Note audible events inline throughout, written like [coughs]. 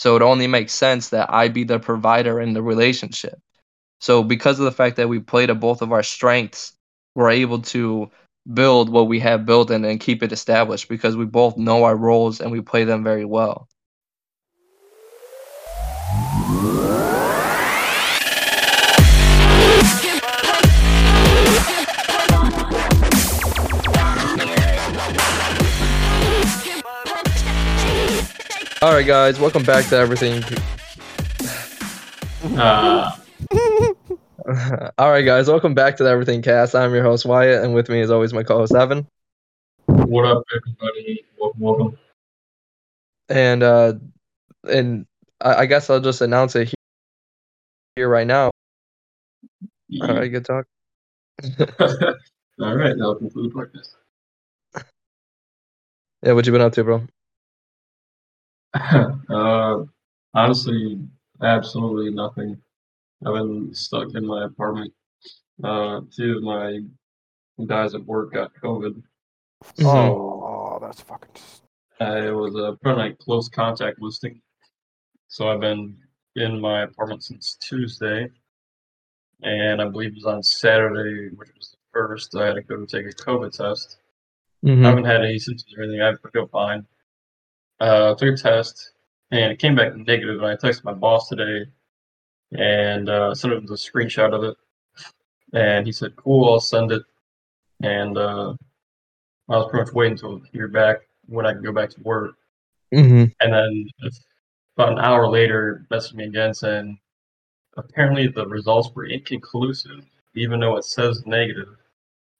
So it only makes sense that I be the provider in the relationship. So because of the fact that we play to both of our strengths, we're able to build what we have built and, and keep it established because we both know our roles and we play them very well. All right, guys, welcome back to everything. Uh, [laughs] All right, guys, welcome back to the Everything Cast. I'm your host Wyatt, and with me, as always, my co-host Evan. what up, everybody? Welcome, welcome. And uh, and I, I guess I'll just announce it here, here right now. All right, good talk. [laughs] [laughs] All right, now conclude the podcast. Yeah, what you been up to, bro? [laughs] uh, honestly, absolutely nothing. I've been stuck in my apartment. Uh, two of my guys at work got COVID. Mhm. Oh, that's fucking. s- Uh, it was a kind of like close contact listing. So I've been in my apartment since Tuesday. And I believe it was on Saturday, which was the first, I had to go take a COVID test. I Mhm. haven't had any symptoms or anything. I feel fine. Uh, took a test and it came back negative. And I texted my boss today and uh, sent him the screenshot of it. And he said, "Cool, I'll send it." And uh, I was pretty much waiting until hear back when I can go back to work. Mhm. And then about an hour later, messaged me again saying, apparently the results were inconclusive, even though it says negative.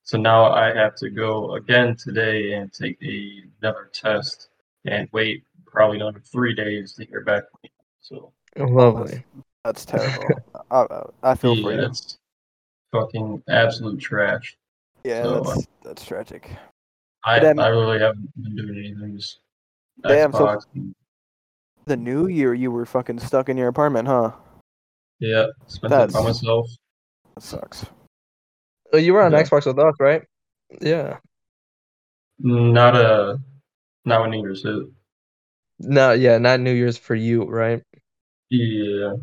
So now I have to go again today and take a, another test and wait probably another three days to hear back. from me. So Lovely. That's terrible. I, I- I feel for you. it's fucking absolute trash. Yeah, so, uh, that's that's tragic. I, Then- I really haven't been doing anything. Just Damn, so- Xbox. and- The new year, you were fucking stuck in your apartment, huh? yeah, spent it by myself. That sucks. Oh, you were on Yeah. Xbox with us, right? Yeah. Not a not when New Year's hit. No, yeah, not New Year's for you, right? Yeah.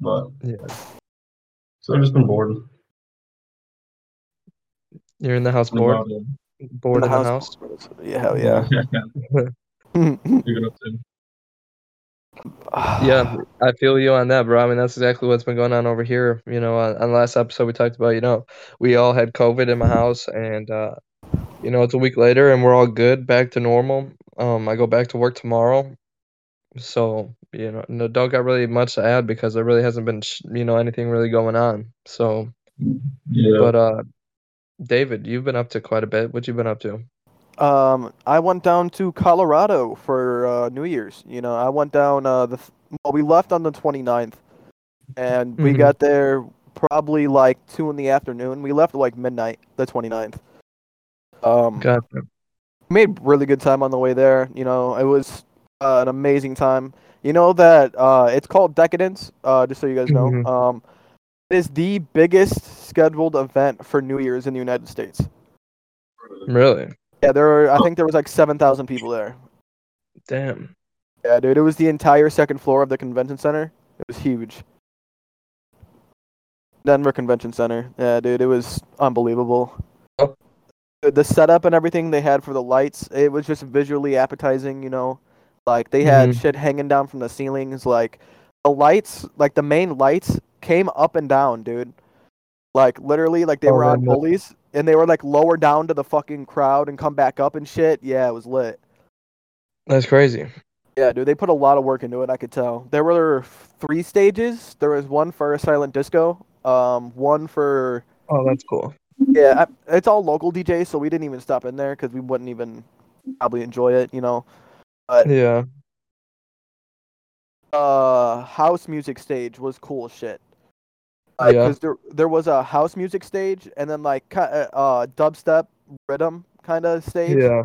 But Yeah. so I've just been bored. You're in the house What bored, about you? bored in the house. Yeah, hell yeah. [laughs] [laughs] You're gonna say- Yeah, I feel you on that, bro. I mean, that's exactly what's been going on over here. You know, on, on the last episode we talked about, you know, we all had COVID in my house, and uh, you know, it's a week later, and we're all good, back to normal. Um, I go back to work tomorrow, so you know, no, don't got really much to add because there really hasn't been, you know, anything really going on. So, Yeah. but uh, David, you've been up to quite a bit. What you been up to? Um, I went down to Colorado for uh, New Year's. You know, I went down. Uh, the th- well, we left on the 29th, and we Mhm. got there probably like two in the afternoon. We left at like midnight, the 29th. Um, Gotcha. made really good time on the way there. You know, it was uh, an amazing time. You know that uh, it's called Decadence. Uh, just so you guys know, Mhm. um, it is the biggest scheduled event for New Year's in the United States. Really? Yeah, there were. I think there was like seven thousand people there. Damn. Yeah, dude, it was the entire second floor of the convention center. It was huge. Denver Convention Center. Yeah, dude, it was unbelievable. Oh. The- setup and everything they had for the lights, it was just visually appetizing, you know. Like they had Mhm. shit hanging down from the ceilings, like the lights, like the main lights came up and down, dude. Like literally, like they Oh, were on pulleys and they were like lower down to the fucking crowd and come back up and shit. Yeah, it was lit. That's crazy. Yeah, dude, they put a lot of work into it. I could tell. There were three stages. There was one for a silent disco, um, one for Oh, that's cool. Yeah, I, it's all local DJs, so we didn't even stop in there because we wouldn't even probably enjoy it, you know. But Yeah. Uh, house music stage was cool as shit. Like, Yeah. cause there there was a house music stage and then like uh, uh dubstep rhythm kind of stage. Yeah.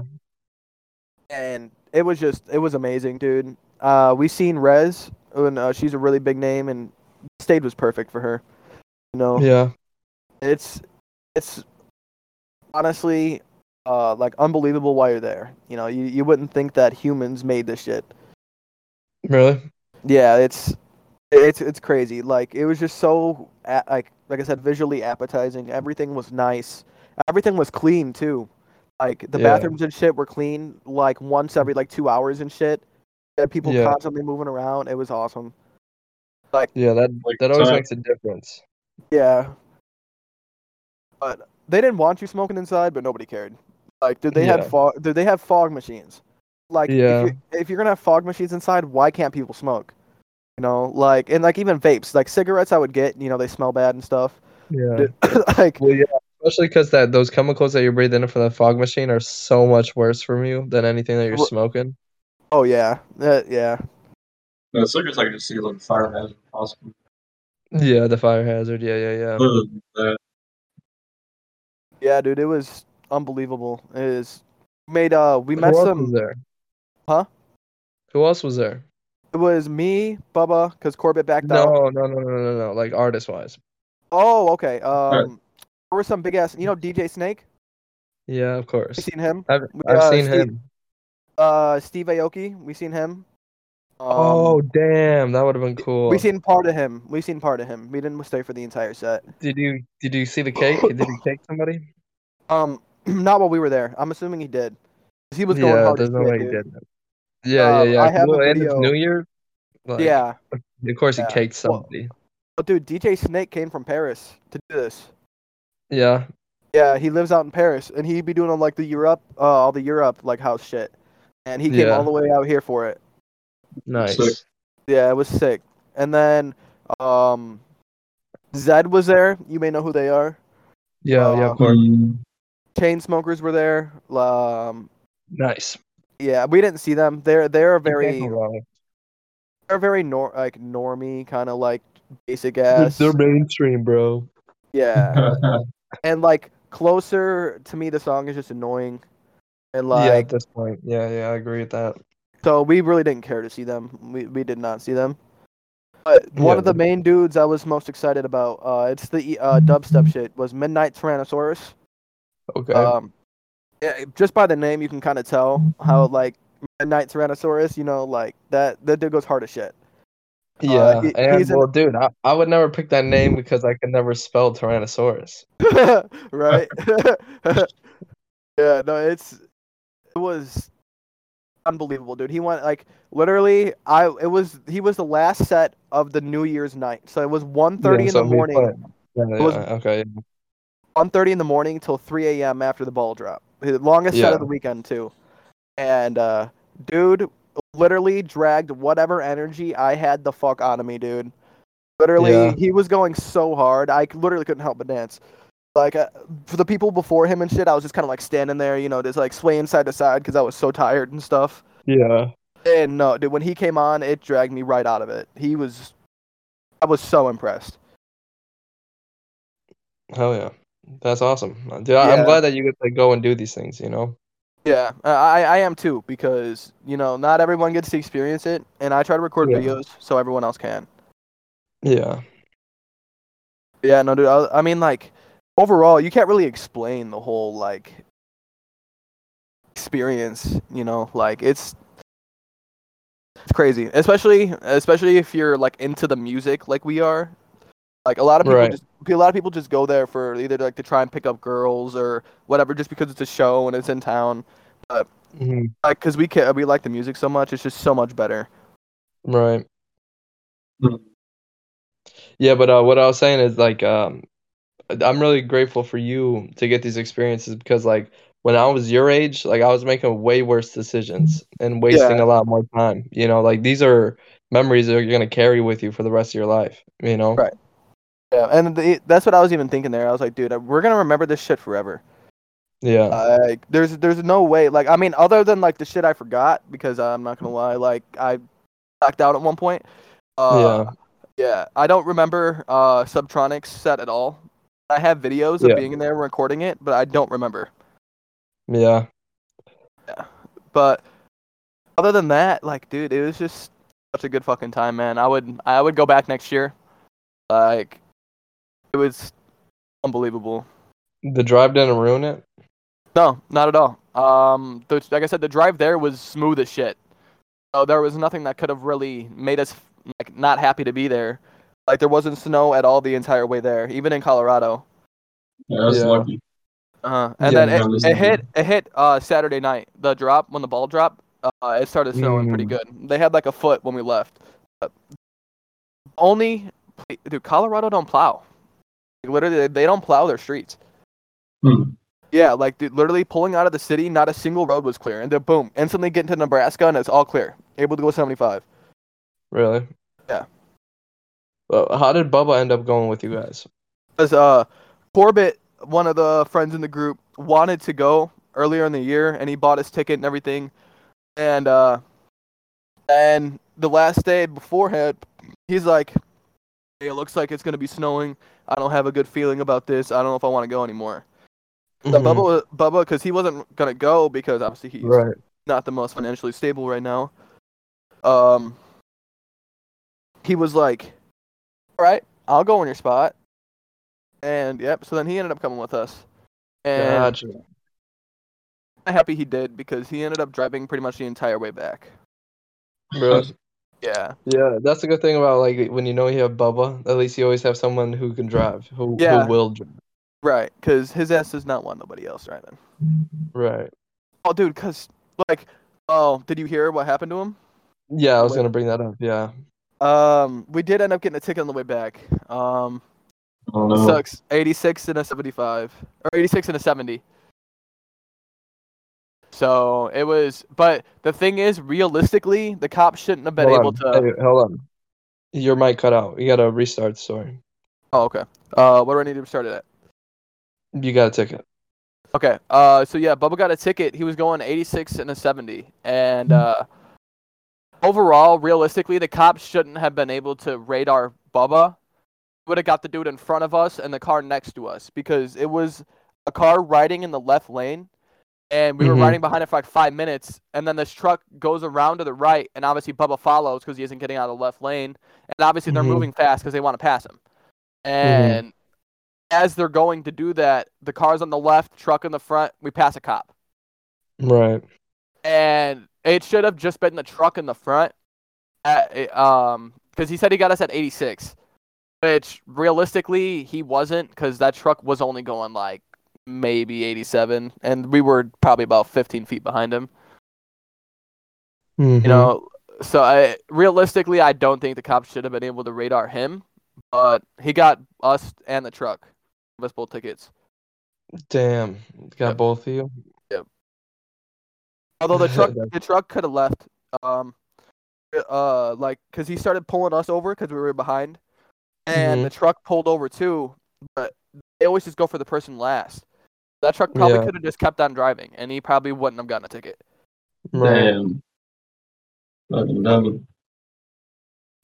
and it was just it was amazing, dude. Uh, we seen Rezz, and uh, she's a really big name, and the stage was perfect for her. You know, Yeah. it's it's honestly uh like unbelievable why you're there. You know, you you wouldn't think that humans made this shit. Really? Yeah, it's it's it's crazy. Like it was just so like like I said, visually appetizing. Everything was nice. Everything was clean too. Like the Yeah. bathrooms and shit were clean like once every like two hours and shit. Yeah, people Yeah. constantly moving around. It was awesome. Like Yeah, that Like, that always so- makes a difference. yeah, but they didn't want you smoking inside, but nobody cared. Like, did they Yeah. have fog? Did they have fog machines? Like, Yeah. if, you, if you're gonna have fog machines inside, why can't people smoke? You know, like and like even vapes, like cigarettes, I would get. You know, they smell bad and stuff. Yeah. [laughs] like, Well, yeah, especially because that those chemicals that you're breathing in from the fog machine are so much worse for you than anything that you're Well- smoking. oh yeah, uh, yeah, No, cigarettes I can just see like fire hazard possible. Yeah, the fire hazard. Yeah, yeah, yeah. Other than that, yeah, dude, it was unbelievable. It is made. Uh, we Who met else was some. there? Huh? Who else was there? It was me, Bubba, because Corbett backed out. No, no, no, no, no, no. Like artist wise. Oh, okay. Um, there were some big ass. You know, DJ Snake. Yeah, of We course. seen him. I've We, I've uh, seen Steve- him. Uh, Steve Aoki. We seen him. Um, oh damn, that would have been cool. We seen part of him. We seen part of him. We didn't stay for the entire set. Did you did you see the cake? Did he [laughs] cake somebody? Um, [clears throat] not while we were there. I'm assuming he did. He was going yeah, hard as there's no way he did. Yeah, Uh, yeah, yeah. I have a well, it's video- New Year. Like, yeah, Of course, Yeah. he caked Well- somebody. but dude, DJ Snake came from Paris to do this. Yeah. Yeah, he lives out in Paris, and he'd be doing all like the Europe, uh, all the Europe like house shit, and he came Yeah. all the way out here for it. Nice. Sick. Yeah, it was sick. And then, um, Zedd was there. You may know who they are. Yeah, yeah, Uh, of course. Mm, Chainsmokers were there. Um, Nice. yeah, we didn't see them. They're they're very they're very nor like normie kind of like basic ass. they're mainstream, bro. Yeah, [laughs] and like closer to me, the song is just annoying, and like yeah, at this point. Yeah, yeah, I agree with that. So we really didn't care to see them. We we did not see them. But one of the main dudes I was most excited about, uh, it's the uh, dubstep shit, was Midnight Tyrannosaurus. Okay. Um, yeah, just by the name, you can kind of tell how like Midnight Tyrannosaurus, you know, like that that dude goes hard as shit. yeah, he- and well, dude, I, I would never pick that name because I could never spell Tyrannosaurus. [laughs] right? [laughs] yeah, no, it's it was unbelievable, dude. He went like literally. I it was he was the last set of the New Year's night, so it was 1.30 Yeah, in so the morning. Yeah, It was- okay. 1.30 in the morning till 3 a.m. after the ball drop. The longest set of the weekend too. And uh, dude, literally dragged whatever energy I had the fuck out of me, dude. Literally, Yeah. he was going so hard, I literally couldn't help but dance. Like uh, for the people before him and shit, I was just kind of like standing there, you know, just like swaying side to side because I was so tired and stuff. Yeah. And no, dude, when he came on, it dragged me right out of it. He was, I was so impressed. Hell yeah. That's awesome. Dude, I- I'm glad that you get to go and do these things, you know? Yeah, uh, I I am too because you know not everyone gets to experience it, and I try to record Yeah. videos so everyone else can. Yeah. Yeah, no, dude. I, I mean, like overall, you can't really explain the whole like experience. You know, like it's it's crazy, especially especially if you're like into the music like we are. Like a lot of people Right. just a lot of people just go there for either like to try and pick up girls or whatever, just because it's a show and it's in town. Mhm. Like, cause we can we like the music so much, it's just so much better. Right. Mm. Yeah, but uh, what I was saying is like um, I'm really grateful for you to get these experiences because like when I was your age, like I was making way worse decisions and wasting Yeah. a lot more time. You know, like these are memories that you're gonna carry with you for the rest of your life. You know. Right. Yeah, and the, that's what I was even thinking there. I was like, dude, we're gonna remember this shit forever. Yeah. Like, there's there's no way. Like, I mean, other than like the shit I forgot because I'm not gonna lie, like I blacked out at one point. Uh, yeah. I don't remember uh Subtronics set at all. I have videos of Yeah. being in there recording it, but I don't remember. Yeah. But other than that, like, dude, it was just such a good fucking time, man. I would I would go back next year. Like, it was unbelievable. The drive didn't ruin it. No, not at all. Um, the, like I said, the drive there was smooth as shit. So there was nothing that could have really made us like not happy to be there. Like there wasn't snow at all the entire way there, even in Colorado. Yeah, that's Yeah. lucky. Uh-huh. And Yeah, then no, it, this it is- hit it hit uh Saturday night. The drop when the ball dropped, uh, it started snowing pretty Mm. good. They had like a foot when we left. But only dude, Colorado don't plow. Like, literally, they- they don't plow their streets. Hmm. Yeah, like dude, literally pulling out of the city, not a single road was clear, and then boom, instantly get into Nebraska and it's all clear, able to go 75. Really? Yeah. Well, how did Bubba end up going with you guys? Because uh, Corbett, one of the friends in the group, wanted to go earlier in the year, and he bought his ticket and everything. And uh, and the last day beforehand, he's like, "Hey, it looks like it's gonna be snowing. I don't have a good feeling about this. I don't know if I want to go anymore." So Mhm. Bubba, Bubba, because he wasn't gonna go because obviously he's Right. not the most financially stable right now. Um, he was like, "All right, I'll go in your spot." And yep, so then he ended up coming with us, and Gotcha. I'm happy he did because he ended up driving pretty much the entire way back. Really? [laughs] Yeah, Yeah, that's the good thing about like when you know you have Bubba. At least you always have someone who can drive, who Yeah. who will drive. right. Because his ass does not want nobody else driving. Right. Oh, dude, because like, oh, did you hear what happened to him? Yeah, I was Wait. gonna bring that up. Yeah. Um, we did end up getting a ticket on the way back. Um, Oh no. sucks. 86 and a 75, or 86 and a 70. So it was, but the thing is, realistically, the cops shouldn't have been Hold able on. to. Hey, hold on. Your mic cut out. You gotta restart. Sorry. Oh, okay. Uh, what do I need to restart it at? You got a ticket. Okay. Uh, so yeah, Bubba got a ticket. He was going 86 and a 70, and uh, overall, realistically, the cops shouldn't have been able to radar Bubba. Would have got the dude in front of us and the car next to us because it was a car riding in the left lane, and we were Mhm. riding behind it for like five minutes, and then this truck goes around to the right, and obviously Bubba follows because he isn't getting out of the left lane, and obviously they're Mhm. moving fast because they want to pass him, and as they're going to do that, the car's on the left, truck in the front, we pass a cop. Right. And it should have just been the truck in the front. At, um, because he said he got us at 86, which realistically he wasn't, because that truck was only going like maybe 87, and we were probably about 15 feet behind him. Mhm. You know, so I realistically I don't think the cops should have been able to radar him, but he got us and the truck, us both tickets. Damn. Got Yep. both of you. Although the [laughs] truck, the truck could have left. Um, uh, like, cause he started pulling us over because we were behind, and Mhm. the truck pulled over too. But they always just go for the person last. That truck probably Yeah. could have just kept on driving, and he probably wouldn't have gotten a ticket. Right. Damn. Fucking dummy.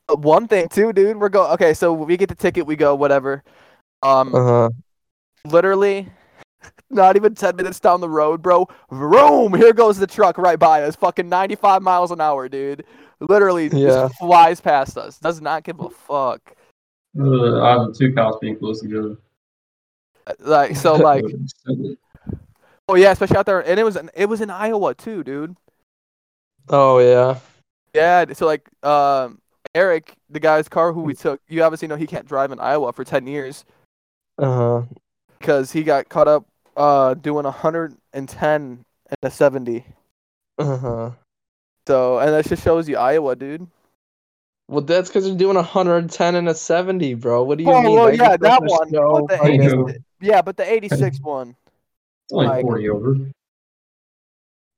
One thing too, dude, we're go. Okay, so we get the ticket, we go whatever. Um, Uh huh. literally, not even ten minutes down the road, bro. Vroom! Here goes the truck right by us, fucking ninety-five miles an hour, dude. Literally, Yeah. just flies past us. Does not give a fuck. Uh, I have two cops being close together. Like so, [laughs] like Uh, oh yeah, especially out there, and it was in, it was in Iowa too, dude. Oh yeah. Yeah, so like um Eric, the guy's car who we took, you obviously know he can't drive in Iowa for ten years Uh huh. because he got caught up uh doing hundred and ten and a seventy. Uh huh. So and that just shows you Iowa, dude. Well, that's because you're doing a 110 and a 70, bro. What do you Oh, mean? well, Like, yeah, that one. show But the 80 yeah, but the eighty six one. It's only Like- 40 over.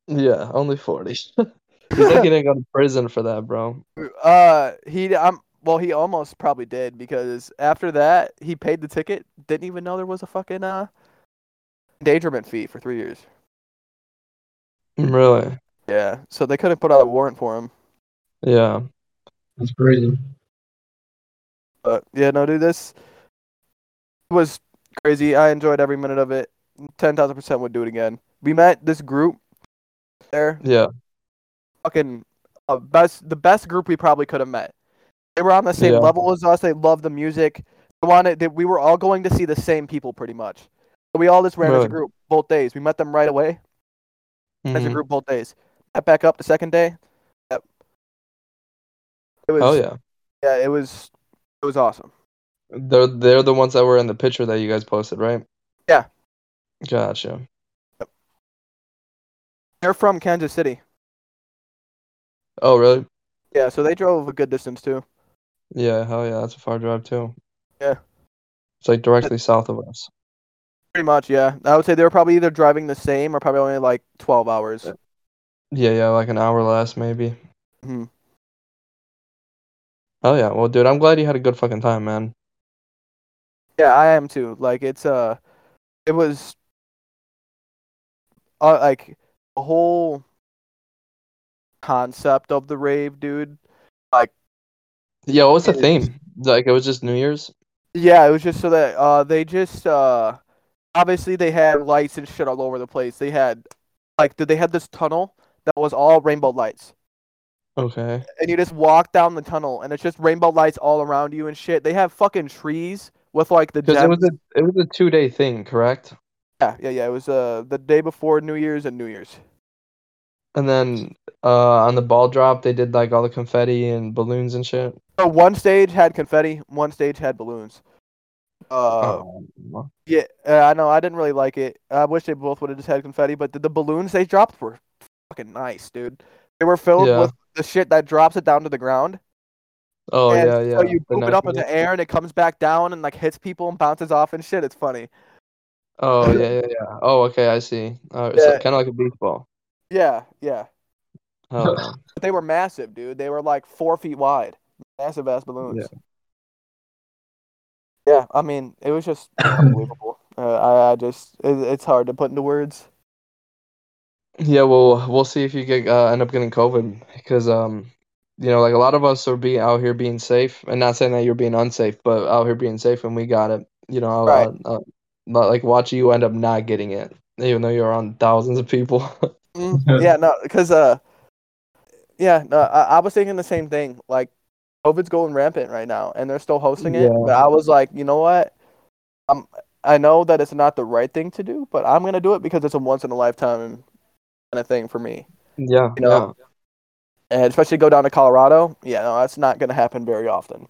Yeah, only 40. [laughs] [laughs] He's like gonna go to prison for that, bro. Uh, he um, well, he almost probably did because after that he paid the ticket. Didn't even know there was a fucking uh endangerment fee for three years. Really? Yeah, so they couldn't put out a warrant for him. Yeah. That's crazy. But yeah, no, dude, this was crazy. I enjoyed every minute of it. Ten thousand percent would do it again. We met this group there, Yeah. fucking uh, best, the best group we probably could have met. They were on the same Yeah. level as us. They loved the music. They wanted. They, we were all going to see the same people pretty much. So we all just ran as a group both days. We met them right away as a Mhm. group both days. Met back up the second day. Yep. It was. Oh yeah. Yeah, it was. It was awesome. They're they're the ones that were in the picture that you guys posted, right? Yeah. Gotcha. They're from Kansas City. Oh really? Yeah, so they drove a good distance too. Yeah, hell yeah, that's a far drive too. Yeah. It's like directly south of us. Pretty much, yeah. I would say they were probably either driving the same or probably only like twelve hours. Yeah, yeah, like an hour less maybe. hmm Oh yeah, well dude, I'm glad you had a good fucking time, man. Yeah, I am too. Like it's uh, it was, uh, like a whole concept of the rave, dude. Like Yeah, what was the theme? Like it was just New Year's? Yeah, it was just so that uh they just uh obviously they had lights and shit all over the place. They had like did they had this tunnel that was all rainbow lights. Okay. And you just walk down the tunnel and it's just rainbow lights all around you and shit. They have fucking trees with like the Because it was a it was a two day thing, correct? yeah, yeah, yeah. It was uh the day before New Year's and New Year's. And then uh on the ball drop they did like all the confetti and balloons and shit. So one stage had confetti, one stage had balloons. Uh Oh. yeah, uh, I know I didn't really like it. I wish they both would have just had confetti, but the, the balloons they dropped were fucking nice, dude. They were filled Yeah. with the shit that drops it down to the ground. Oh and yeah, yeah. So you poop it up in the air and it comes back down and like hits people and bounces off and shit. It's funny. Oh [laughs] yeah, yeah, yeah. Oh okay, I see. Uh, so Yeah. kind of like a beach ball. Yeah, yeah. Oh. [laughs] But they were massive, dude. They were like four feet wide. Massive ass balloons. Yeah. I mean, it was just [laughs] unbelievable. Uh, I, I just, it, it's hard to put into words. Yeah, well, we'll see if you get uh, end up getting COVID because um, you know, like a lot of us are being out here being safe, and not saying that you're being unsafe, but out here being safe, and we got it. You know, Right. uh, like watch you end up not getting it, even though you're around thousands of people. Mm, yeah, no, because uh, yeah, no, I, I was thinking the same thing. Like, COVID's going rampant right now, and they're still hosting it. Yeah. But I was like, you know what? I'm, I know that it's not the right thing to do, but I'm gonna do it because it's a once in a lifetime kind of thing for me. yeah, You know, And especially go down to Colorado. Yeah, no, that's not gonna happen very often.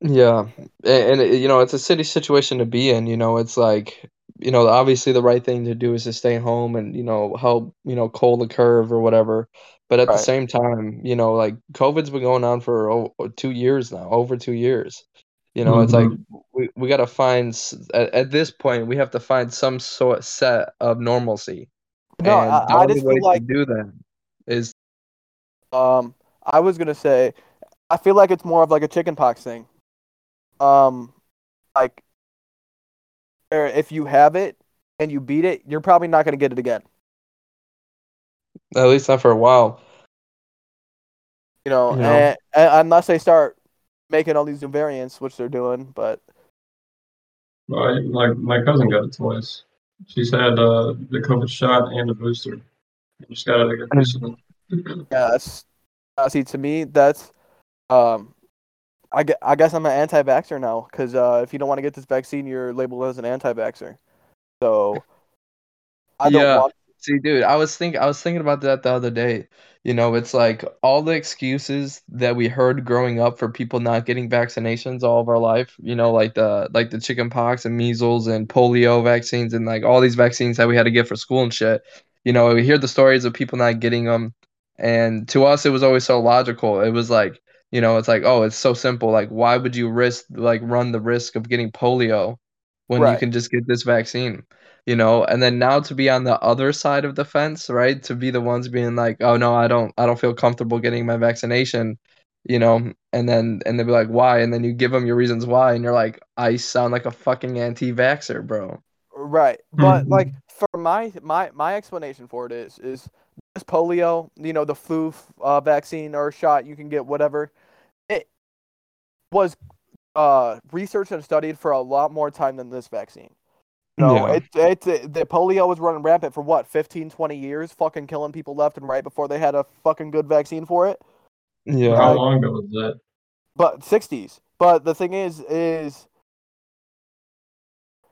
yeah, yeah, and, and you know, it's a city situation to be in. You know, it's like you know, obviously the right thing to do is to stay home and you know help you know cold the curve or whatever. But at the same time, you know, like COVID's been going on for o- two years now, over two years. You know, it's like we, we got to find at, at this point we have to find some sort set of normalcy. No, and I, the I only just way feel like to do that is Um, I was gonna say, I feel like it's more of like a chickenpox thing. Um, like, if you have it and you beat it, you're probably not gonna get it again. At least not for a while. You know, You know. And, and unless they start making all these new variants, which they're doing. But My, my my cousin got it twice. She's had uh, the COVID shot and the booster. Just got it again [laughs] recently. yeah, that's uh, see to me that's um. I, gue- I guess I'm an anti-vaxxer now because uh, if you don't want to get this vaccine, you're labeled as an anti-vaxxer. So I don't Yeah. want. See, dude, I was think I was thinking about that the other day. You know, it's like all the excuses that we heard growing up for people not getting vaccinations all of our life. You know, like the like the chicken pox and measles and polio vaccines and like all these vaccines that we had to get for school and shit. You know, we hear the stories of people not getting them, and to us, it was always so logical. It was like, you know, it's like, oh, it's so simple. Like, why would you risk like run the risk of getting polio when you can just get this vaccine? You know and then now to be on the other side of the fence right to be the ones being like oh no i don't i don't feel comfortable getting my vaccination you know and then and they'll be like why and then you give them your reasons why and you're like i sound like a fucking anti-vaxxer bro Right, but Mhm. like for my my my explanation for it is is this polio, you know, the flu uh, vaccine or shot you can get whatever. It was uh researched and studied for a lot more time than this vaccine. You know, Yeah. it, it, the polio was running rampant for what 15, 20 years, fucking killing people left and right before they had a fucking good vaccine for it. yeah How long ago was that? But 60s. But the thing is, is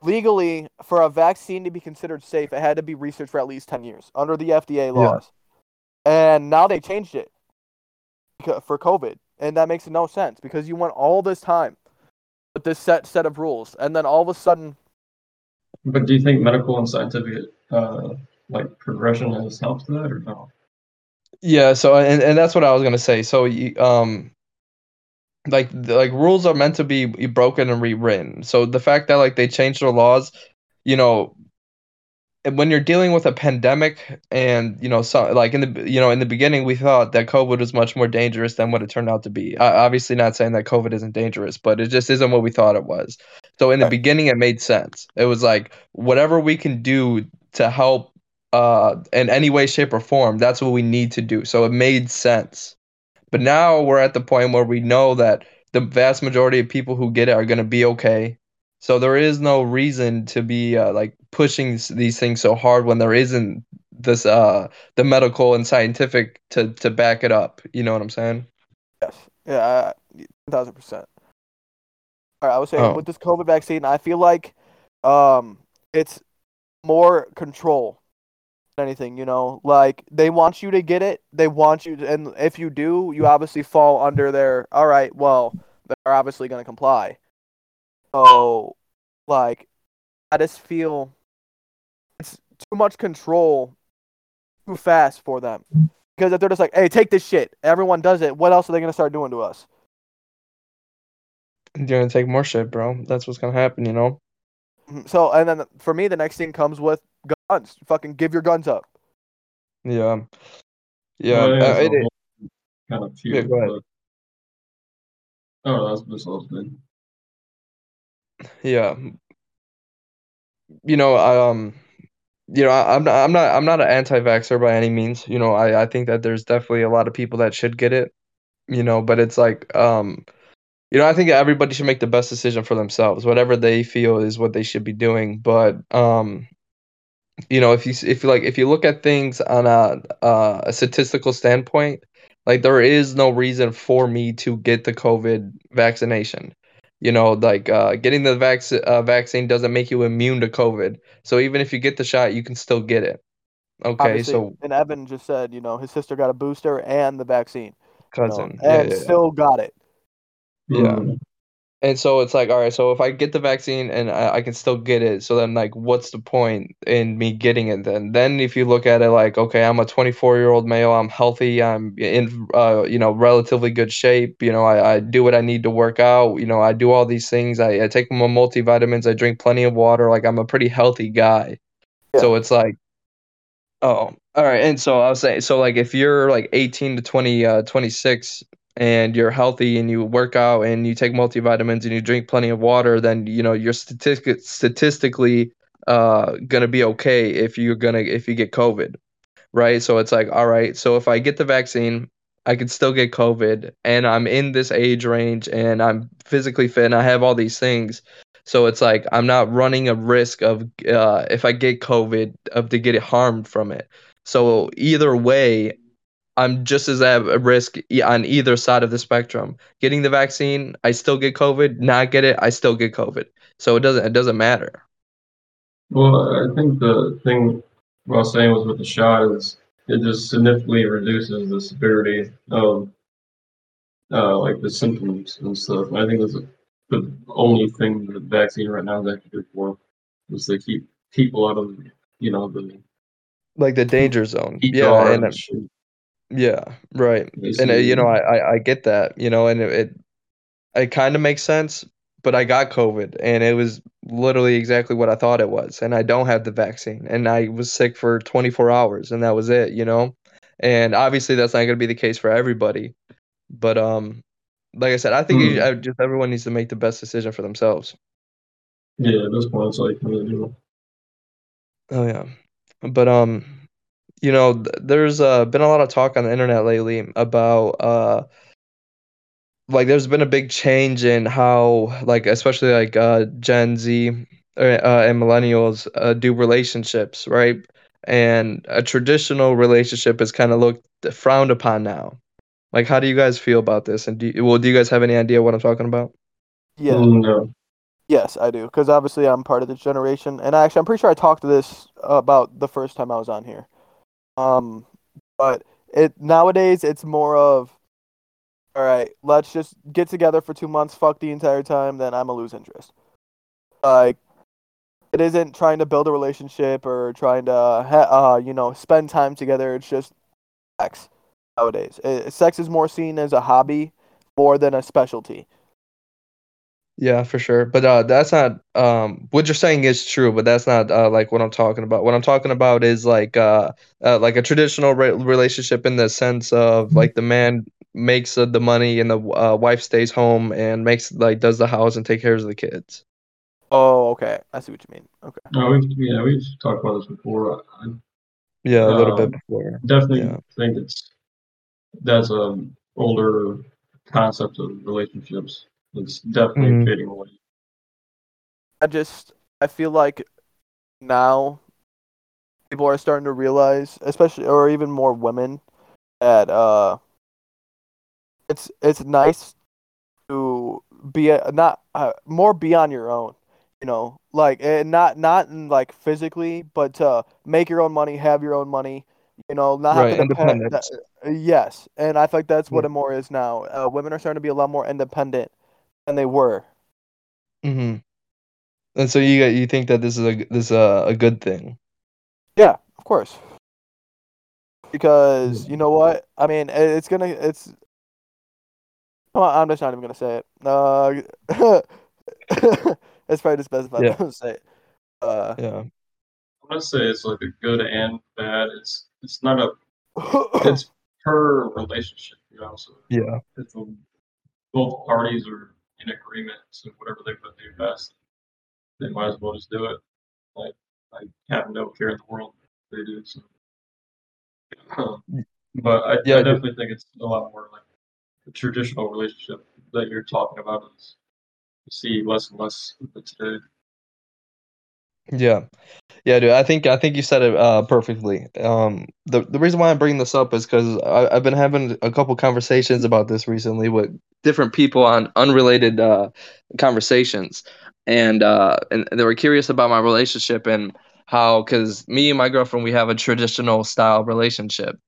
legally for a vaccine to be considered safe, it had to be researched for at least 10 years under the FDA laws. And now they changed it for COVID. and that makes no sense because you went all this time with this set set of rules, and then all of a sudden. But do you think medical and scientific uh, like progression has helped that or no? Yeah. So and and that's what I was gonna say. So um, like like rules are meant to be broken and rewritten. So the fact that like they changed their laws, you know, when you're dealing with a pandemic and you know so like in the you know in the beginning we thought that covid was much more dangerous than what it turned out to be. I, obviously not saying that covid isn't dangerous but it just isn't what we thought it was. So in the beginning it made sense. It was like whatever we can do to help uh in any way shape or form that's what we need to do. So it made sense. But now we're at the point where we know that the vast majority of people who get it are going to be okay so there is no reason to be uh, like pushing these things so hard when there isn't this uh the medical and scientific to to back it up. You know what I'm saying? Yes. Yeah. Thousand percent. All right. I was saying oh. with this COVID vaccine, I feel like um it's more control than anything. You know, like they want you to get it. They want you to, and if you do, you obviously fall under their. All right. Well, they're obviously going to comply. So, like, I just feel it's too much control too fast for them. Because if they're just like, hey, take this shit, everyone does it, what else are they going to start doing to us? You're going to take more shit, bro. That's what's going to happen, you know? Mm-hmm. So, and then for me, the next thing comes with guns. Fucking give your guns up. Yeah. Yeah. yeah, uh, it, it, kind of few, yeah go ahead. But, oh, that's, that's all good yeah. You know um you know I, i'm not i'm not i'm not an anti-vaxxer by any means. You know i i think that there's definitely a lot of people that should get it you know but it's like um you know i think everybody should make the best decision for themselves. Whatever they feel is what they should be doing. But um you know if you if you like if you look at things on a uh, a statistical standpoint like there is no reason for me to get the covid vaccination you know, like uh, getting the vac- uh, vaccine doesn't make you immune to COVID. So even if you get the shot, you can still get it. Okay, Obviously, so and Evan just said, you know, his sister got a booster and the vaccine, cousin, you know, and yeah, yeah, still got it. Yeah. And so it's like all right so if i get the vaccine and I, I, can still get it so then like what's the point in me getting it then then if you look at it like okay i'm a 24 year old male i'm healthy i'm in uh, you know relatively good shape you know I, I do what i need to work out you know i do all these things i, I take my multivitamins i drink plenty of water like i'm a pretty healthy guy yeah. so it's like oh all right and so i was saying so like if you're like 18 to 20 uh 26 and you're healthy and you work out and you take multivitamins and you drink plenty of water, then you know you're statistic statistically uh gonna be okay if you're gonna if you get COVID, right? So it's like, all right, so if I get the vaccine, I can still get COVID, and I'm in this age range, and I'm physically fit, and I have all these things. So it's like I'm not running a risk of uh, if I get COVID of to get harmed from it. So either way, I'm just as at risk on either side of the spectrum. Getting the vaccine, I still get COVID. Not get it, I still get COVID. So it doesn't it doesn't matter. Well, I think the thing what I was saying was with the shot is it just significantly reduces the severity of uh, like the symptoms and stuff. And I think that's the only thing the vaccine right now is actually good for is to keep people out of you know the like the danger zone. Yeah, and, and yeah, right. And uh, you know, I, I I get that, you know, and it it, it kind of makes sense, but I got COVID and it was literally exactly what I thought it was, and I don't have the vaccine, and I was sick for 24 hours, and that was it, you know. And obviously, that's not going to be the case for everybody, but um, like I said, I think you, hmm. I, just everyone needs to make the best decision for themselves. Yeah, at this point, it's like, you Oh yeah, but um you know, th- there's uh, been a lot of talk on the internet lately about uh, like there's been a big change in how like especially like uh, Gen Z uh, uh, and millennials uh, do relationships, right? And a traditional relationship is kind of looked frowned upon now. Like, how do you guys feel about this? And do you, well, do you guys have any idea what I'm talking about? Yeah. No. Yes, I do, because obviously I'm part of this generation, and actually I'm pretty sure I talked to this about the first time I was on here. Um, but it nowadays it's more of all right, let's just get together for two months, fuck the entire time, then I'm gonna lose interest. Like, it isn't trying to build a relationship or trying to, uh, you know, spend time together. It's just sex nowadays. It, sex is more seen as a hobby more than a specialty. Yeah, for sure. But uh, that's not um, what you're saying is true, but that's not uh, like what I'm talking about. What I'm talking about is like uh, uh like a traditional re- relationship in the sense of mm-hmm. like the man makes uh, the money and the uh, wife stays home and makes like does the house and take care of the kids. Oh, okay. I see what you mean. Okay. No, we've yeah we've talked about this before. I, yeah, a little um, bit before. Definitely yeah. think it's that's a older concept of relationships. It's definitely mm-hmm. fading away. I just I feel like now people are starting to realize, especially or even more women, that uh, it's it's nice to be a, not uh, more be on your own you know like and not not in like physically but to make your own money have your own money you know not right, have to depend that, uh, yes and i think that's what yeah. it more is now uh, women are starting to be a lot more independent than they were mm-hmm and so you you think that this is a this is a, a good thing yeah of course because you know what i mean it's gonna it's I'm just not even gonna say it. Uh, [laughs] That's probably just best if I don't say it. Uh, yeah. I'm gonna say it's like a good and bad. It's it's not a [laughs] it's per relationship, you know. So yeah, if both parties are in agreement to whatever they to do best, they might as well just do it. Like I have no care in the world they do. So, [laughs] but I, yeah, I definitely think it's a lot more like the traditional relationship that you're talking about is you see less and less today. Yeah, yeah, dude. I think I think you said it uh, perfectly. Um, the the reason why I'm bringing this up is because I've been having a couple conversations about this recently with different people on unrelated uh, conversations, and uh, and they were curious about my relationship and how because me and my girlfriend we have a traditional style relationship,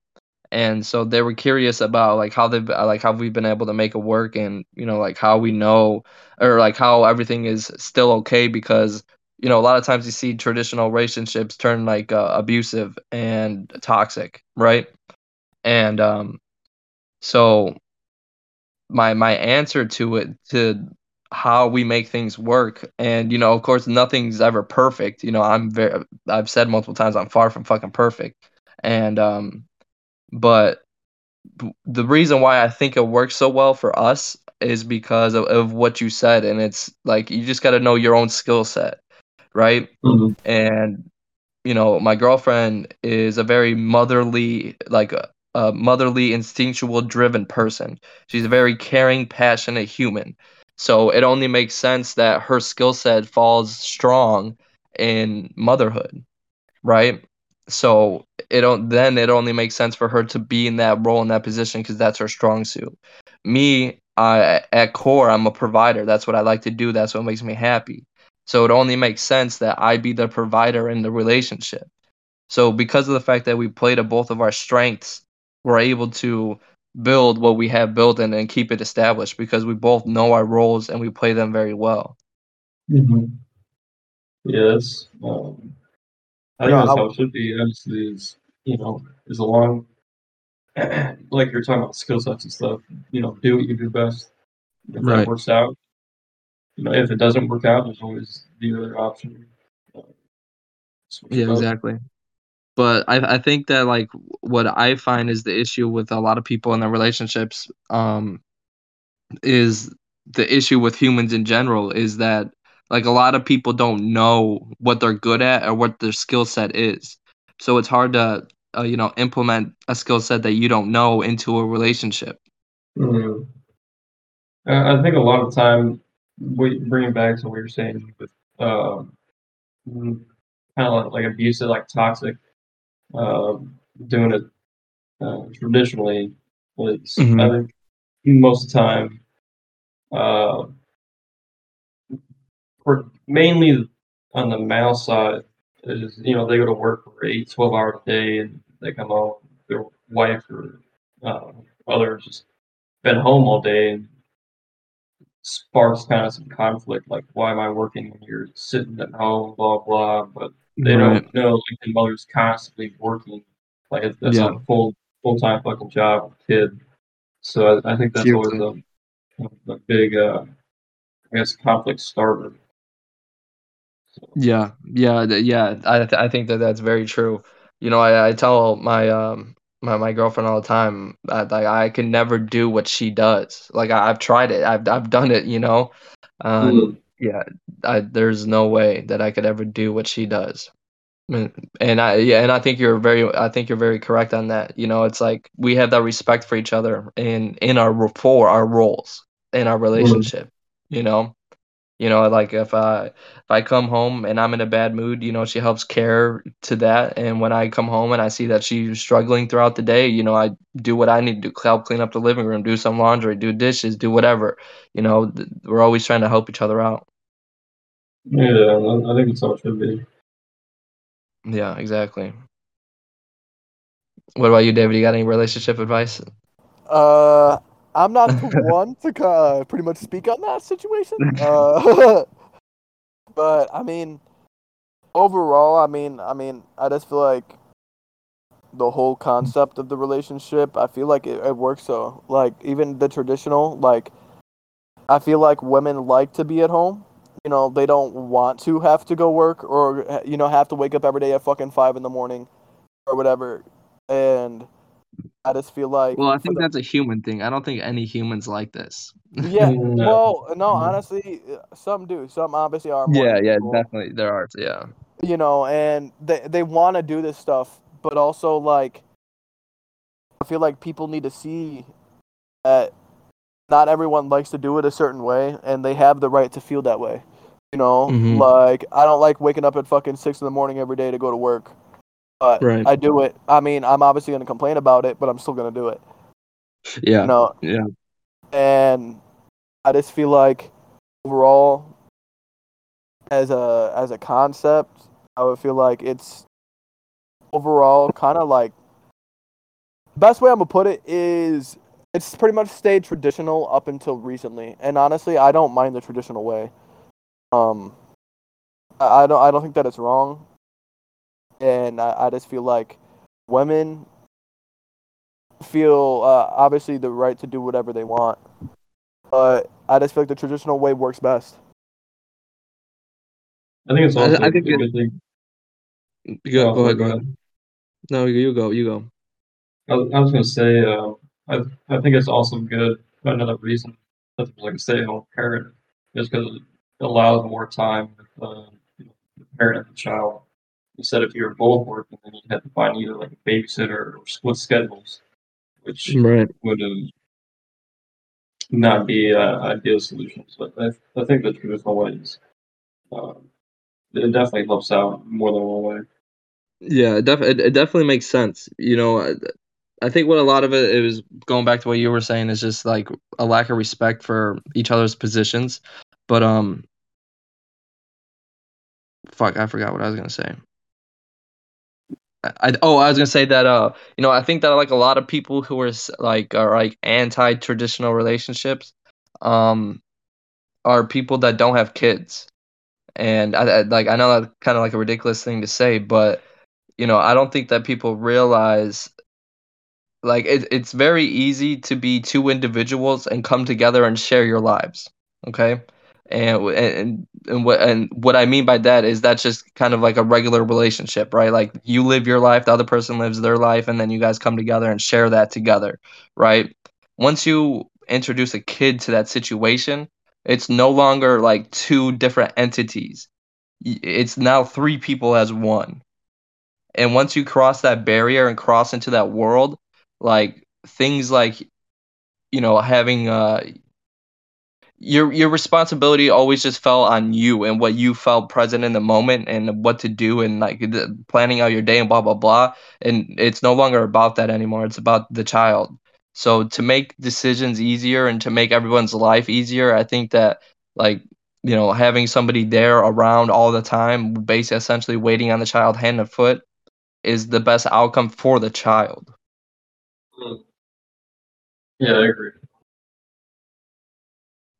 and so they were curious about like how they've like how we've been able to make it work and you know like how we know or like how everything is still okay because you know a lot of times you see traditional relationships turn like uh, abusive and toxic right? And um so my my answer to it to how we make things work and you know of course nothing's ever perfect you know i'm very i've said multiple times i'm far from fucking perfect and um but the reason why I think it works so well for us is because of, of what you said, and it's like you just got to know your own skill set, right? Mm-hmm. And you know, my girlfriend is a very motherly, like a, a motherly, instinctual, driven person. She's a very caring, passionate human. So it only makes sense that her skill set falls strong in motherhood, right? So it don't then it only makes sense for her to be in that role in that position because that's her strong suit. Me, I at core, I'm a provider. That's what I like to do. That's what makes me happy. So it only makes sense that I be the provider in the relationship. So because of the fact that we play to both of our strengths, we're able to build what we have built and, and keep it established because we both know our roles and we play them very well. Mm-hmm. Yes. Um, I think that's how it should be. Honestly, is you know, is along [clears throat] like you're talking about skill sets and stuff. You know, do what you do best. If right. that works out, you know, if it doesn't work out, there's always the other option. Yeah, exactly. But I I think that like what I find is the issue with a lot of people in their relationships um is the issue with humans in general is that like a lot of people don't know what they're good at or what their skill set is. So it's hard to uh, you know implement a skill set that you don't know into a relationship. Mm-hmm. I think a lot of time, we bring it back to what you're saying with uh, kind of like, abusive, like toxic, uh, doing it uh, traditionally. mm-hmm. I think most of the time, uh, for mainly on the male side is you know they go to work for eight, 12 hours a day, and they come home. Their wife or uh, others just been home all day and sparks kind of some conflict, like why am I working when you're sitting at home, blah blah. But they right. don't know like the mother's constantly working, like that's yeah. a full full time fucking job, kid. So I, I think that's always a, a big, uh, I guess, conflict starter. Yeah, yeah, yeah. I th- I think that that's very true. You know, I, I tell my um my, my girlfriend all the time that like I can never do what she does. Like I, have tried it, I've I've done it. You know, um, mm. yeah. I, there's no way that I could ever do what she does. And I yeah, and I think you're very I think you're very correct on that. You know, it's like we have that respect for each other in in our for our roles in our mm. relationship. Mm. You know, you know, like if I if I come home and I'm in a bad mood, you know, she helps care to that. And when I come home and I see that she's struggling throughout the day, you know, I do what I need to do, help clean up the living room, do some laundry, do dishes, do whatever. You know, we're always trying to help each other out. Yeah, I think it's all should be. Yeah, exactly. What about you, David? You got any relationship advice? Uh, I'm not the [laughs] one to uh, pretty much speak on that situation. [laughs] Uh, [laughs] but I mean, overall, I mean, I mean, I just feel like the whole concept of the relationship, I feel like it, it works. So, like, even the traditional, like, I feel like women like to be at home. You know, they don't want to have to go work or you know have to wake up every day at fucking five in the morning or whatever. And I just feel like. Well, I think the, that's a human thing. I don't think any humans like this. Yeah. [laughs] well, no, honestly, some do. Some obviously are. yeah, yeah, people. definitely there are. Yeah. You know, and they they want to do this stuff, but also like, I feel like people need to see that not everyone likes to do it a certain way, and they have the right to feel that way. You know, mm-hmm. like I don't like waking up at fucking six in the morning every day to go to work but right. I do it. I mean, I'm obviously going to complain about it, but I'm still going to do it. Yeah. You know? Yeah. And I just feel like overall, as a as a concept, I would feel like it's overall kind of like best way I'm gonna put it is it's pretty much stayed traditional up until recently, and honestly, I don't mind the traditional way. Um, I don't I don't think that it's wrong and I, I just feel like women feel uh, obviously the right to do whatever they want, but I just feel like the traditional way works best. I think it's also I, I think it, thing. Go, oh, go, ahead, go ahead. No, you go. You go. I was, I was gonna say, uh, I I think it's also good. For another reason that like a stay-at-home parent is because it allows more time with uh, the parent and the child instead if you were both working, then you'd have to find either like a babysitter or split schedules, which right. would um, not be uh, ideal solutions. But I, I think the traditional ways uh, it definitely helps out more than one way. Yeah, it, def- it, it definitely makes sense. You know, I, I think what a lot of it is going back to what you were saying is just like a lack of respect for each other's positions. But um, fuck, I forgot what I was gonna say. I, oh, I was gonna say that uh, you know, I think that like a lot of people who are like are like anti-traditional relationships, um, are people that don't have kids, and I, I like I know that's kind of like a ridiculous thing to say, but you know, I don't think that people realize like it, it's very easy to be two individuals and come together and share your lives. Okay, and and and what and what I mean by that is that's just kind of like a regular relationship, right? Like you live your life, the other person lives their life, and then you guys come together and share that together, right? Once you introduce a kid to that situation, it's no longer like two different entities. It's now three people as one. And once you cross that barrier and cross into that world, like things like you know having uh your your responsibility always just fell on you and what you felt present in the moment and what to do and like the, planning out your day and blah blah blah. And it's no longer about that anymore. It's about the child. So to make decisions easier and to make everyone's life easier i think that like you know having somebody there around all the time basically essentially waiting on the child hand and foot is the best outcome for the child. Yeah i agree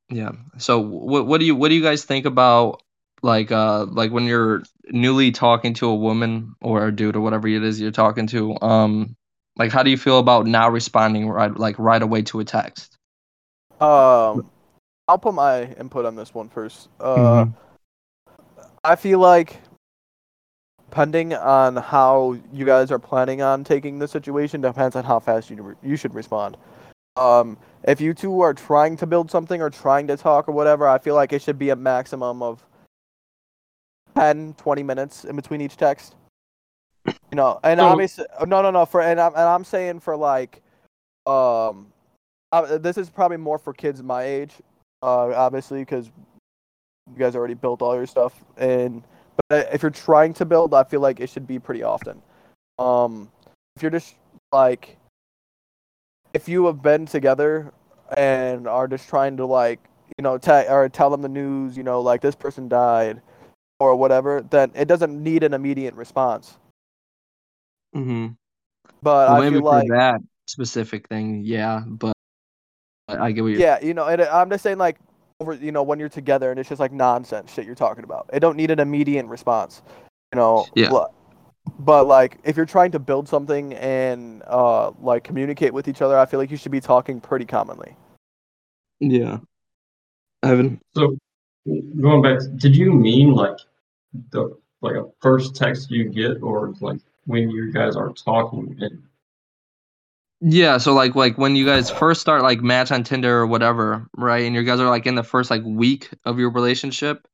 Yeah. So what what do you what do you guys think about like uh like when you're newly talking to a woman or a dude or whatever it is you're talking to um like how do you feel about now responding right like right away to a text? Um I'll put my input on this one first. Uh mm-hmm. I feel like depending on how you guys are planning on taking the situation depends on how fast you re- you should respond. Um, if you two are trying to build something or trying to talk or whatever, I feel like it should be a maximum of 10, 20 minutes in between each text. [coughs] You know, and so, obviously, no, no, no. For and I'm and I'm saying for like, um, uh, this is probably more for kids my age, uh, obviously, because you guys already built all your stuff. And but if you're trying to build, I feel like it should be pretty often. Um, if you're just like if you have been together and are just trying to like you know tell or tell them the news, you know, like this person died or whatever, then it doesn't need an immediate response. Mm-hmm. But well, I feel like that specific thing, yeah. But I get what you're. Yeah, you know, and I'm just saying like over, you know, when you're together and it's just like nonsense shit you're talking about. It don't need an immediate response. You know. Yeah but like if you're trying to build something and uh like communicate with each other i feel like you should be talking pretty commonly yeah evan so going back did you mean like the like a first text you get or like when you guys are talking and yeah, so like like when you guys first start like match on Tinder or whatever, right? And you guys are like in the first like week of your relationship,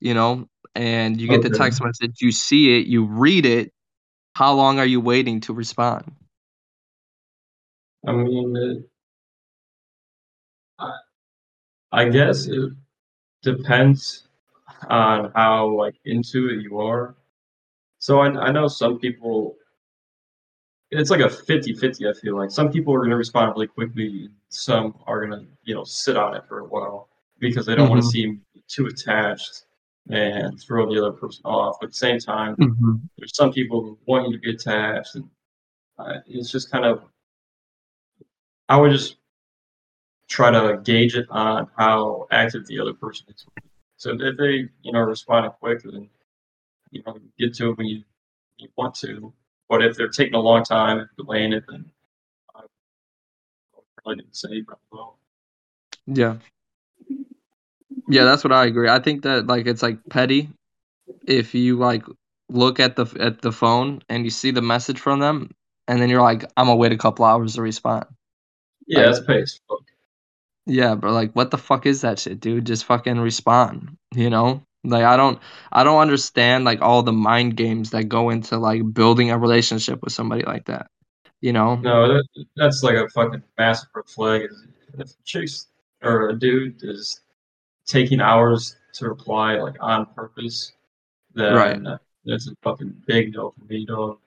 you know, and you get okay. the text message, you see it, you read it, how long are you waiting to respond? I mean, it, I, I guess it depends on how like into it you are. So I, I know some people it's like a 50-50 i feel like some people are going to respond really quickly some are going to you know sit on it for a while because they don't mm-hmm. want to seem too attached and throw the other person off. But at the same time, mm-hmm. there's some people who want you to be attached, and uh, it's just kind of. I would just try to gauge it on how active the other person is. So if they, you know, respond quick, then you know, get to it when you, you want to. But if they're taking a long time and delaying it, then I probably didn't say well. Yeah. Yeah, that's what I agree. I think that like it's like petty if you like look at the at the phone and you see the message from them and then you're like I'm gonna wait a couple hours to respond. Yeah, like, that's petty. Yeah, but like what the fuck is that shit, dude? Just fucking respond, you know? Like I don't I don't understand like all the mind games that go into like building a relationship with somebody like that. You know? No, that, that's like a fucking massive flag. If a chick or a dude is taking hours to reply like on purpose, then right. that's a fucking big no for me, dog.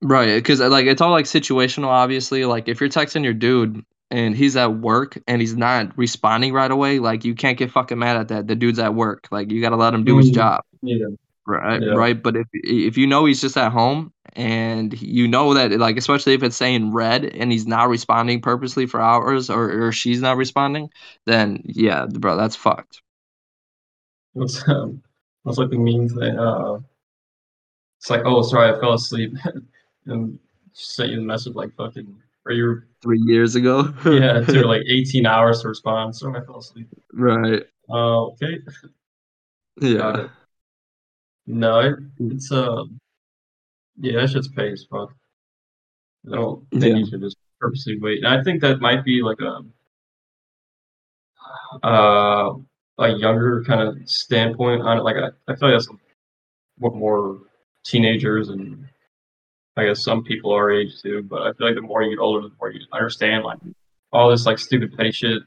Right, because like it's all like situational. Obviously, like if you're texting your dude and he's at work and he's not responding right away, like you can't get fucking mad at that. The dude's at work. Like you gotta let him do his mm, job. Yeah. Right, yeah. right. But if if you know he's just at home and you know that like especially if it's saying read and he's not responding purposely for hours or, or she's not responding, then yeah, bro, that's fucked. What's um what's like the mean thing? Uh, it's like oh sorry I fell asleep [laughs] and sent you the message like fucking or you're three years ago. [laughs] yeah, it took like 18 hours to respond. Sorry I fell asleep. Right. Uh, okay. Yeah. No, it, it's uh, yeah, that shit's pay as fuck. I don't think yeah. you should just purposely wait. And I think that might be like a uh a younger kind of standpoint on it. Like I, I feel like that's what more teenagers and I guess some people our age too. But I feel like the more you get older, the more you understand like all this like stupid petty shit,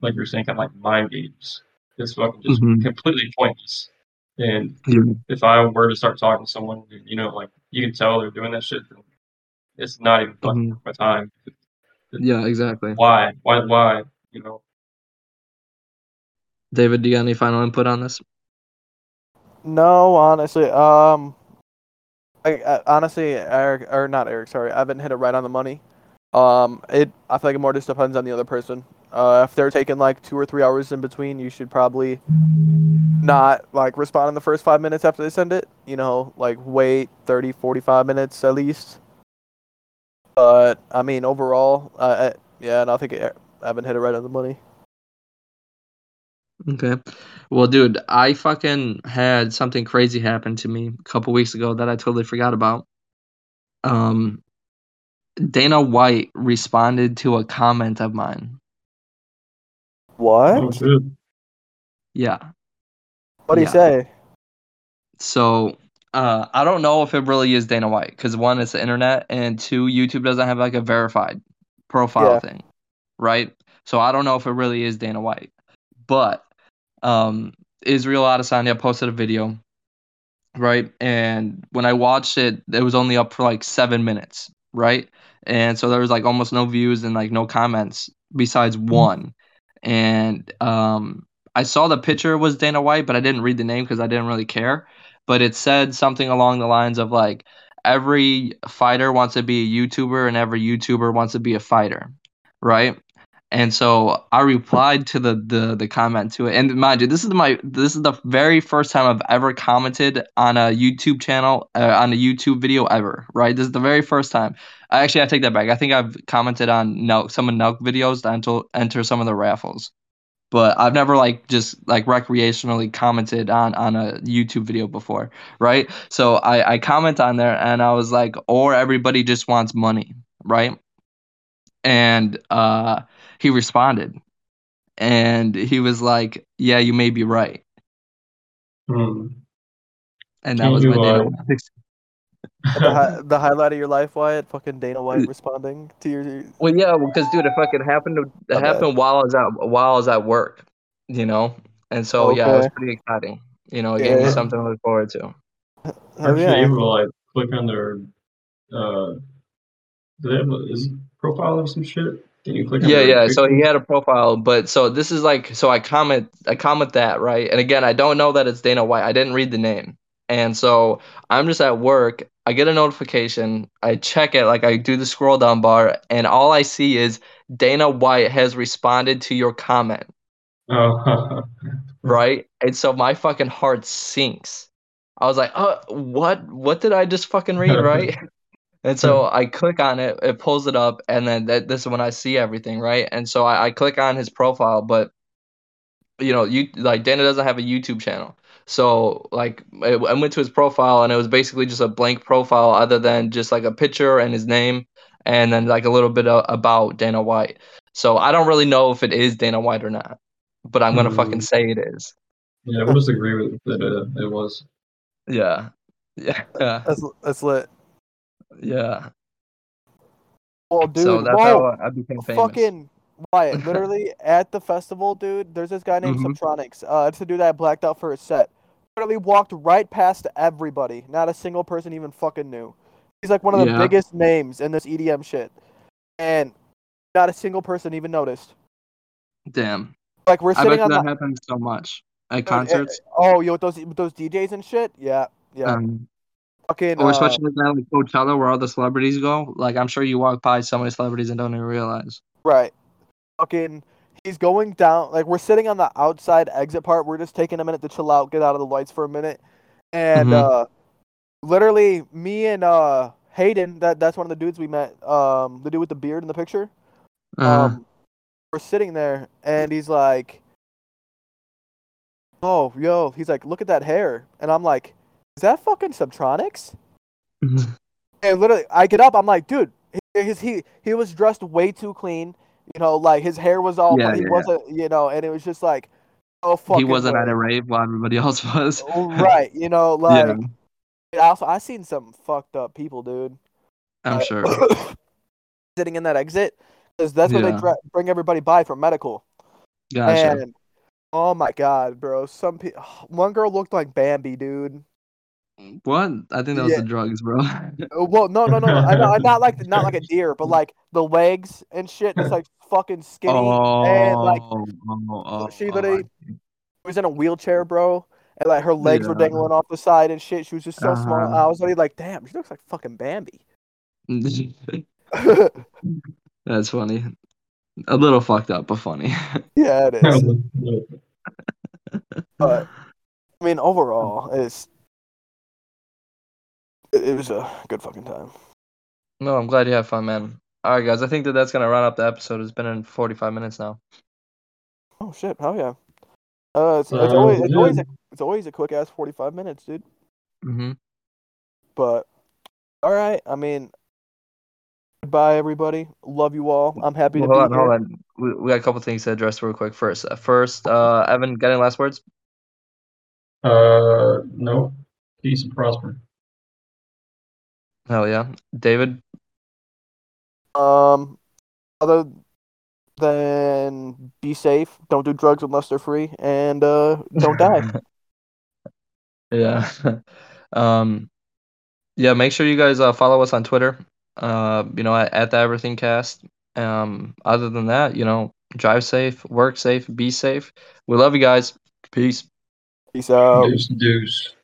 like you're saying, kind of like mind games. It's fucking just mm-hmm. completely pointless. And yeah. if I were to start talking to someone, you know, like you can tell they're doing that shit, it's not even mm-hmm. my time. yeah, exactly. Why? Why? Why? You know. David, do you got any final input on this? No, honestly. Um, I, I, honestly, Eric or not Eric, sorry, I haven't hit it right on the money. Um, it I feel like it more just depends on the other person. Uh, if they're taking like two or three hours in between, you should probably not like respond in the first five minutes after they send it. You know, like wait 30, 45 minutes at least. But I mean, overall, uh, yeah, and I think I haven't hit it right on the money. Okay. Well, dude, I fucking had something crazy happen to me a couple weeks ago that I totally forgot about. Um, Dana White responded to a comment of mine. What? Yeah. What do you Yeah. say? So, uh, I don't know if it really is Dana White because one, it's the internet, and two, YouTube doesn't have like a verified profile Yeah. thing, right? So I don't know if it really is Dana White, but um, Israel Adesanya posted a video, right? And when I watched it, it was only up for like seven minutes, right? And so there was like almost no views and like no comments besides one. And um, I saw the picture was Dana White, but I didn't read the name because I didn't really care. But it said something along the lines of like every fighter wants to be a YouTuber and every YouTuber wants to be a fighter, right? And so I replied to the the the comment to it. And mind you, this is my this is the very first time I've ever commented on a YouTube channel uh, on a YouTube video ever, right? This is the very first time. I actually I take that back. I think I've commented on Nelk, some of Nelk videos to enter enter some of the raffles. But I've never like just like recreationally commented on on a YouTube video before, right? So I I comment on there and I was like, or everybody just wants money, right? And uh he responded and he was like, "Yeah, you may be right." Hmm. And that Can was my Dana [laughs] the, hi- the highlight of your life, Wyatt? Fucking Dana White responding to your. Well, yeah, because dude, it fucking happened. To, it My bad. happened while I was at while I was at work, you know, and so yeah, it was pretty exciting. You know, it gave me something to look forward to. Hell Aren't you yeah. able to like click on their uh do they have a is profile or some shit? Can you click on Yeah, yeah. So he had a profile, but so this is like, so I comment, I comment that right, and again, I don't know that it's Dana White. I didn't read the name, and so I'm just at work. I get a notification. I check it, like I do the scroll down bar, and all I see is Dana White has responded to your comment, Oh [laughs] right? And so my fucking heart sinks. I was like, uh, what? What did I just fucking read, [laughs] right? And so I click on it, it pulls it up, and then that, this is when I see everything, right? And so I, I click on his profile, but you know, you like Dana doesn't have a YouTube channel, so like I, I went to his profile, and it was basically just a blank profile, other than just like a picture and his name, and then like a little bit of, about Dana White. So I don't really know if it is Dana White or not, but I'm gonna fucking Hmm. say it is. yeah, we'll just agree with that uh, it was. Yeah, yeah, [laughs] yeah, That's, that's lit. Yeah. Well, dude, so that's whoa, how I became famous. fucking Wyatt, [laughs] literally at the festival, dude. There's this guy named Mhm. Subtronics. Uh, it's the dude that blacked out for a set. Literally walked right past everybody. Not a single person even fucking knew. He's like one of the Yeah. biggest names in this EDM shit, and not a single person even noticed. Damn. Like we're I bet sitting on that the happens so much at concerts. eh, oh, yo, with those with those DJs and shit. Yeah, yeah. Um, fucking. or uh, especially like that, like Coachella, where all the celebrities go. Like I'm sure you walk by so many celebrities and don't even realize. Right. Fucking he's going down like we're sitting on the outside exit part. We're just taking a minute to chill out, get out of the lights for a minute. And Mhm. uh literally me and uh Hayden, that that's one of the dudes we met, um, the dude with the beard in the picture. Uh, Um we're sitting there and he's like Oh, yo, he's like, look at that hair. And I'm like, is that fucking Subtronics? And literally, I get up. I'm like, dude, he his, he he was dressed way too clean. You know, like his hair was all. Yeah, he yeah. wasn't. You know, and it was just like, oh fucking. he wasn't at a rave while everybody [laughs] else was. Right. You know, [laughs] like. yeah, Also, I seen some fucked up people, dude. I'm Uh, sure. [coughs] sitting in that exit, because that's where they dra- bring everybody by for medical. Gotcha. And oh my god, bro, some pe- [sighs] one girl looked like Bambi, dude. What? I think that was Yeah. the drugs, bro. [laughs] Uh, Well, no, no, no, no. I, I not like not like a [laughs] deer, but like the legs and shit, It's like fucking skinny oh, and like oh, oh, she oh, literally was in a wheelchair, bro, and like her legs were dangling off the side and shit. She was just so small. Uh-huh. I was literally like, damn, she looks like fucking Bambi. [laughs] That's funny. A little fucked up, but funny. yeah, it is. but I mean, overall, it's it, it was a good fucking time. No, I'm glad you had fun, man. All right, guys. I think that that's gonna run up the episode. It's been in 45 minutes now. Oh shit! Hell yeah. Uh, it's, it's always it's always a, it's always a quick ass 45 minutes, dude. Mhm. But all right. I mean, goodbye, everybody. Love you all. I'm happy well, to hold be on, here. Hold on. We, we got a couple things to address real quick. First, uh, first, uh, Evan, got any last words? Uh, no. Peace and prosper. Hell yeah, David. Um, other than be safe, don't do drugs unless they're free, and uh, don't die. [laughs] yeah. [laughs] um, yeah. Make sure you guys uh, follow us on Twitter. Uh, you know, at, at the Everything Cast. Um, other than that, you know, drive safe, work safe, be safe. We love you guys. Peace. Peace out. Deuce, deuce.